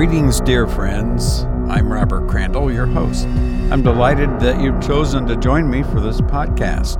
Greetings, dear friends. I'm Robert Crandall, your host. I'm delighted that you've chosen to join me for this podcast.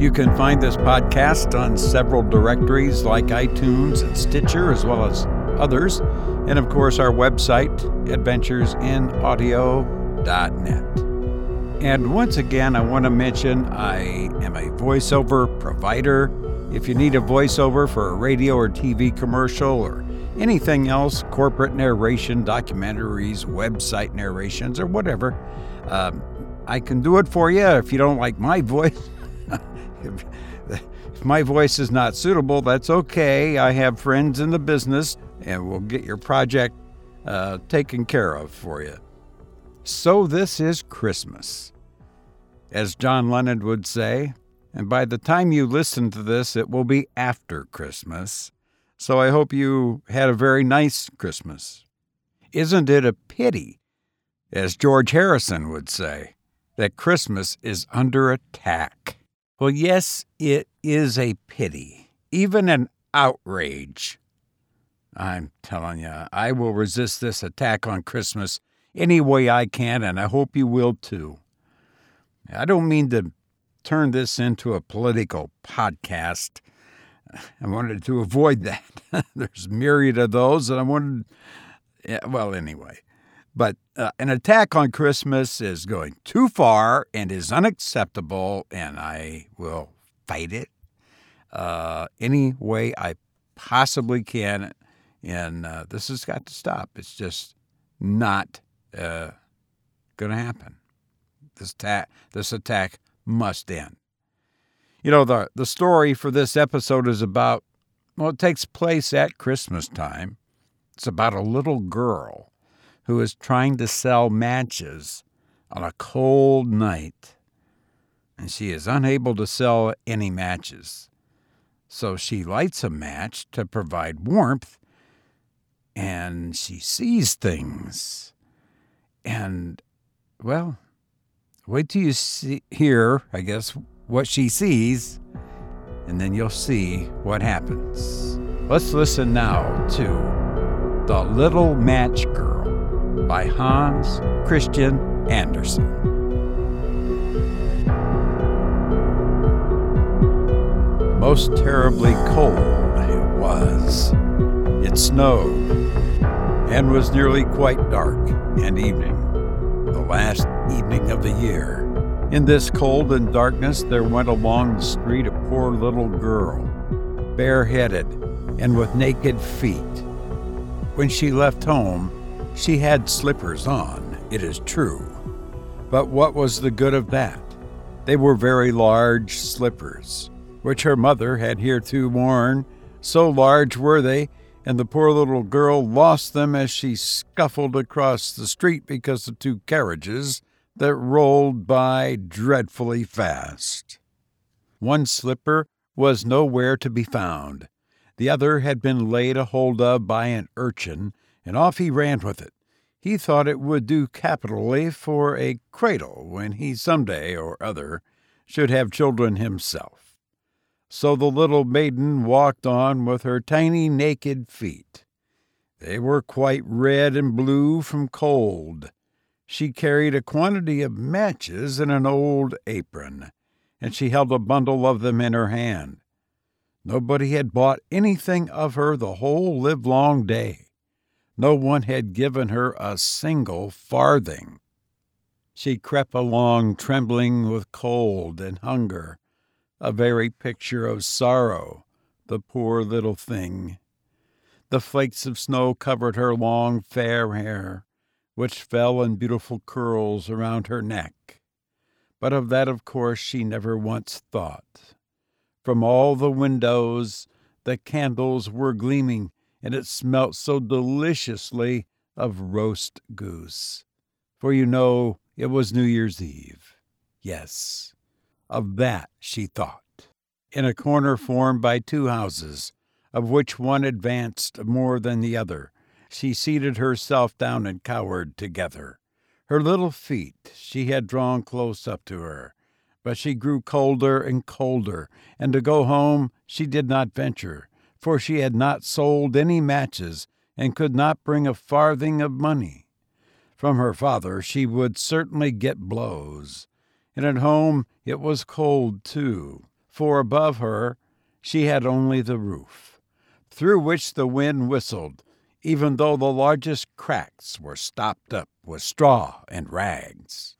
You can find this podcast on several directories like iTunes and Stitcher, as well as others, and of course, our website, adventuresinaudio.net. And once again, I want to mention I am a voiceover provider. If you need a voiceover for a radio or TV commercial or anything else, corporate narration, documentaries, website narrations, or whatever, um, I can do it for you. If you don't like my voice, if, if my voice is not suitable, that's okay. I have friends in the business, and we'll get your project uh, taken care of for you. So, this is Christmas. As John Lennon would say, and by the time you listen to this, it will be after Christmas. So I hope you had a very nice Christmas. Isn't it a pity, as George Harrison would say, that Christmas is under attack? Well, yes, it is a pity, even an outrage. I'm telling you, I will resist this attack on Christmas any way I can, and I hope you will too. I don't mean to turn this into a political podcast. I wanted to avoid that. There's myriad of those, and I wanted, yeah, well, anyway. But uh, an attack on Christmas is going too far and is unacceptable, and I will fight it uh, any way I possibly can. And uh, this has got to stop. It's just not uh, going to happen. This, ta- this attack must end. You know, the, the story for this episode is about, well, it takes place at Christmas time. It's about a little girl who is trying to sell matches on a cold night, and she is unable to sell any matches. So she lights a match to provide warmth, and she sees things. And, well, wait till you see, hear, I guess, what she sees, and then you'll see what happens. Let's listen now to The Little Match Girl by Hans Christian Andersen. Most terribly cold it was. It snowed and was nearly quite dark and evening, the last evening of the year. In this cold and darkness, there went along the street a poor little girl, bareheaded and with naked feet. When she left home, she had slippers on, it is true. But what was the good of that? They were very large slippers, which her mother had hereto worn. So large were they, and the poor little girl lost them as she scuffled across the street because of two carriages that rolled by dreadfully fast. One slipper was nowhere to be found. The other had been laid a hold of by an urchin and off he ran with it. He thought it would do capitally for a cradle when he some day or other should have children himself. So the little maiden walked on with her tiny naked feet. They were quite red and blue from cold. She carried a quantity of matches in an old apron, and she held a bundle of them in her hand. Nobody had bought anything of her the whole livelong day. No one had given her a single farthing. She crept along trembling with cold and hunger, a very picture of sorrow, the poor little thing. The flakes of snow covered her long fair hair, which fell in beautiful curls around her neck. But of that, of course, she never once thought. From all the windows the candles were gleaming and it smelt so deliciously of roast goose. For you know it was New Year's Eve. Yes, of that she thought. In a corner formed by two houses, of which one advanced more than the other, she seated herself down and cowered together. Her little feet she had drawn close up to her, but she grew colder and colder, and to go home she did not venture for she had not sold any matches and could not bring a farthing of money. From her father she would certainly get blows, and at home it was cold too, for above her she had only the roof, through which the wind whistled, even though the largest cracks were stopped up with straw and rags.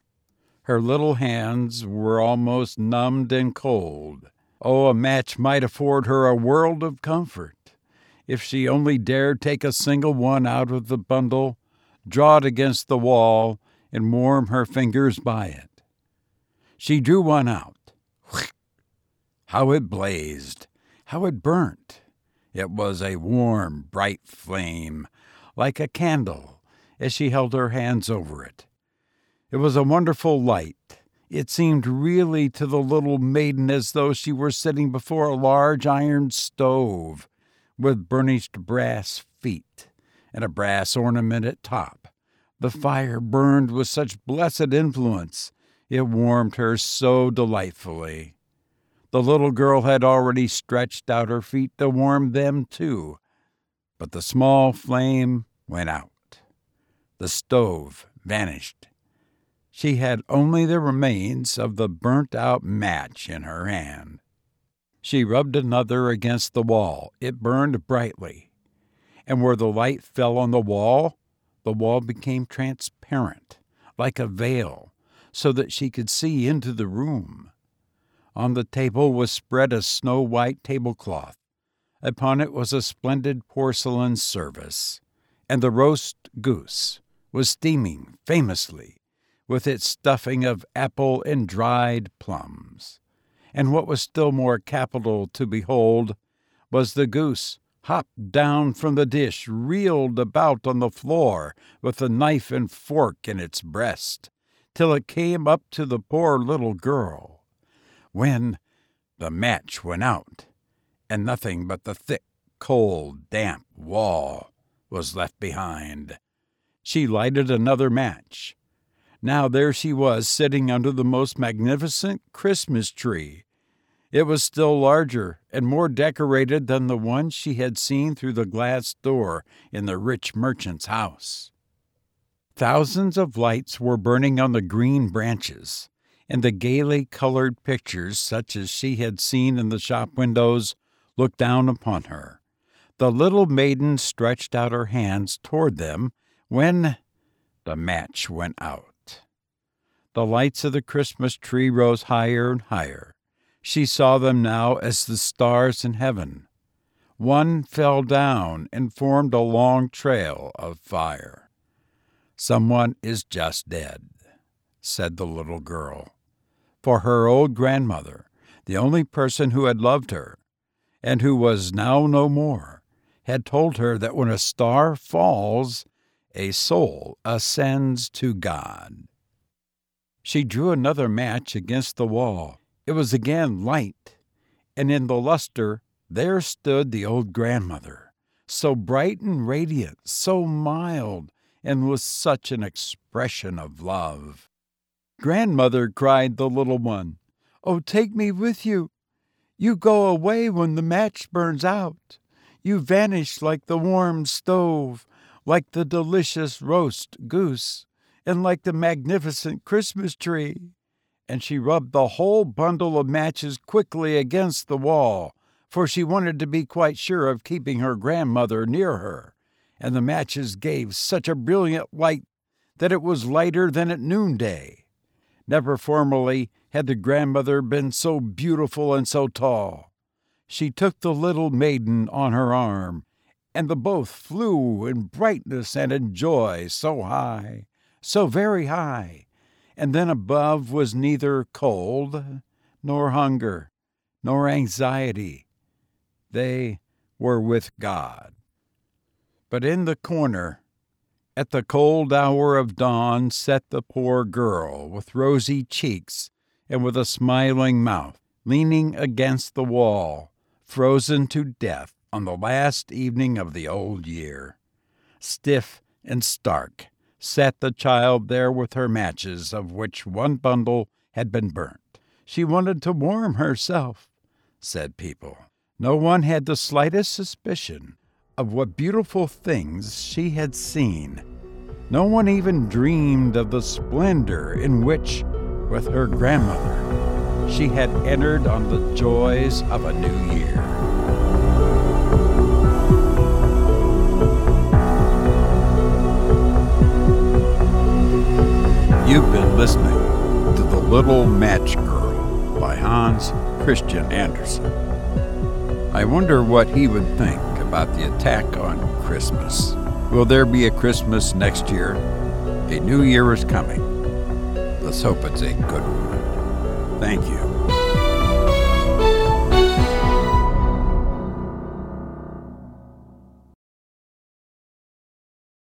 Her little hands were almost numbed and cold. Oh, a match might afford her a world of comfort. If she only dared take a single one out of the bundle, draw it against the wall, and warm her fingers by it. She drew one out. How it blazed! How it burnt! It was a warm, bright flame, like a candle, as she held her hands over it. It was a wonderful light. It seemed really to the little maiden as though she were sitting before a large iron stove with burnished brass feet and a brass ornament at top. The fire burned with such blessed influence. It warmed her so delightfully. The little girl had already stretched out her feet to warm them too, but the small flame went out. The stove vanished she had only the remains of the burnt out match in her hand. She rubbed another against the wall. It burned brightly. And where the light fell on the wall, the wall became transparent, like a veil, so that she could see into the room. On the table was spread a snow white tablecloth. Upon it was a splendid porcelain service, and the roast goose was steaming famously with its stuffing of apple and dried plums. And what was still more capital to behold was the goose hopped down from the dish, reeled about on the floor with a knife and fork in its breast, till it came up to the poor little girl, when the match went out, and nothing but the thick, cold, damp wall was left behind. She lighted another match now there she was, sitting under the most magnificent Christmas tree. It was still larger and more decorated than the one she had seen through the glass door in the rich merchant's house. Thousands of lights were burning on the green branches, and the gaily colored pictures, such as she had seen in the shop windows, looked down upon her. The little maiden stretched out her hands toward them when the match went out. The lights of the Christmas tree rose higher and higher. She saw them now as the stars in heaven. One fell down and formed a long trail of fire. Someone is just dead, said the little girl. For her old grandmother, the only person who had loved her, and who was now no more, had told her that when a star falls, a soul ascends to God. She drew another match against the wall. It was again light, and in the luster there stood the old grandmother, so bright and radiant, so mild, and with such an expression of love. Grandmother, cried the little one, oh, take me with you. You go away when the match burns out. You vanish like the warm stove, like the delicious roast goose and like the magnificent Christmas tree. And she rubbed the whole bundle of matches quickly against the wall, for she wanted to be quite sure of keeping her grandmother near her. And the matches gave such a brilliant light that it was lighter than at noonday. Never formerly had the grandmother been so beautiful and so tall. She took the little maiden on her arm, and the both flew in brightness and in joy so high so very high, and then above was neither cold, nor hunger, nor anxiety. They were with God. But in the corner, at the cold hour of dawn, sat the poor girl with rosy cheeks and with a smiling mouth, leaning against the wall, frozen to death on the last evening of the old year, stiff and stark sat the child there with her matches, of which one bundle had been burnt. She wanted to warm herself, said people. No one had the slightest suspicion of what beautiful things she had seen. No one even dreamed of the splendor in which, with her grandmother, she had entered on the joys of a new year. You've been listening to The Little Match Girl by Hans Christian Andersen. I wonder what he would think about the attack on Christmas. Will there be a Christmas next year? A new year is coming. Let's hope it's a good one. Thank you.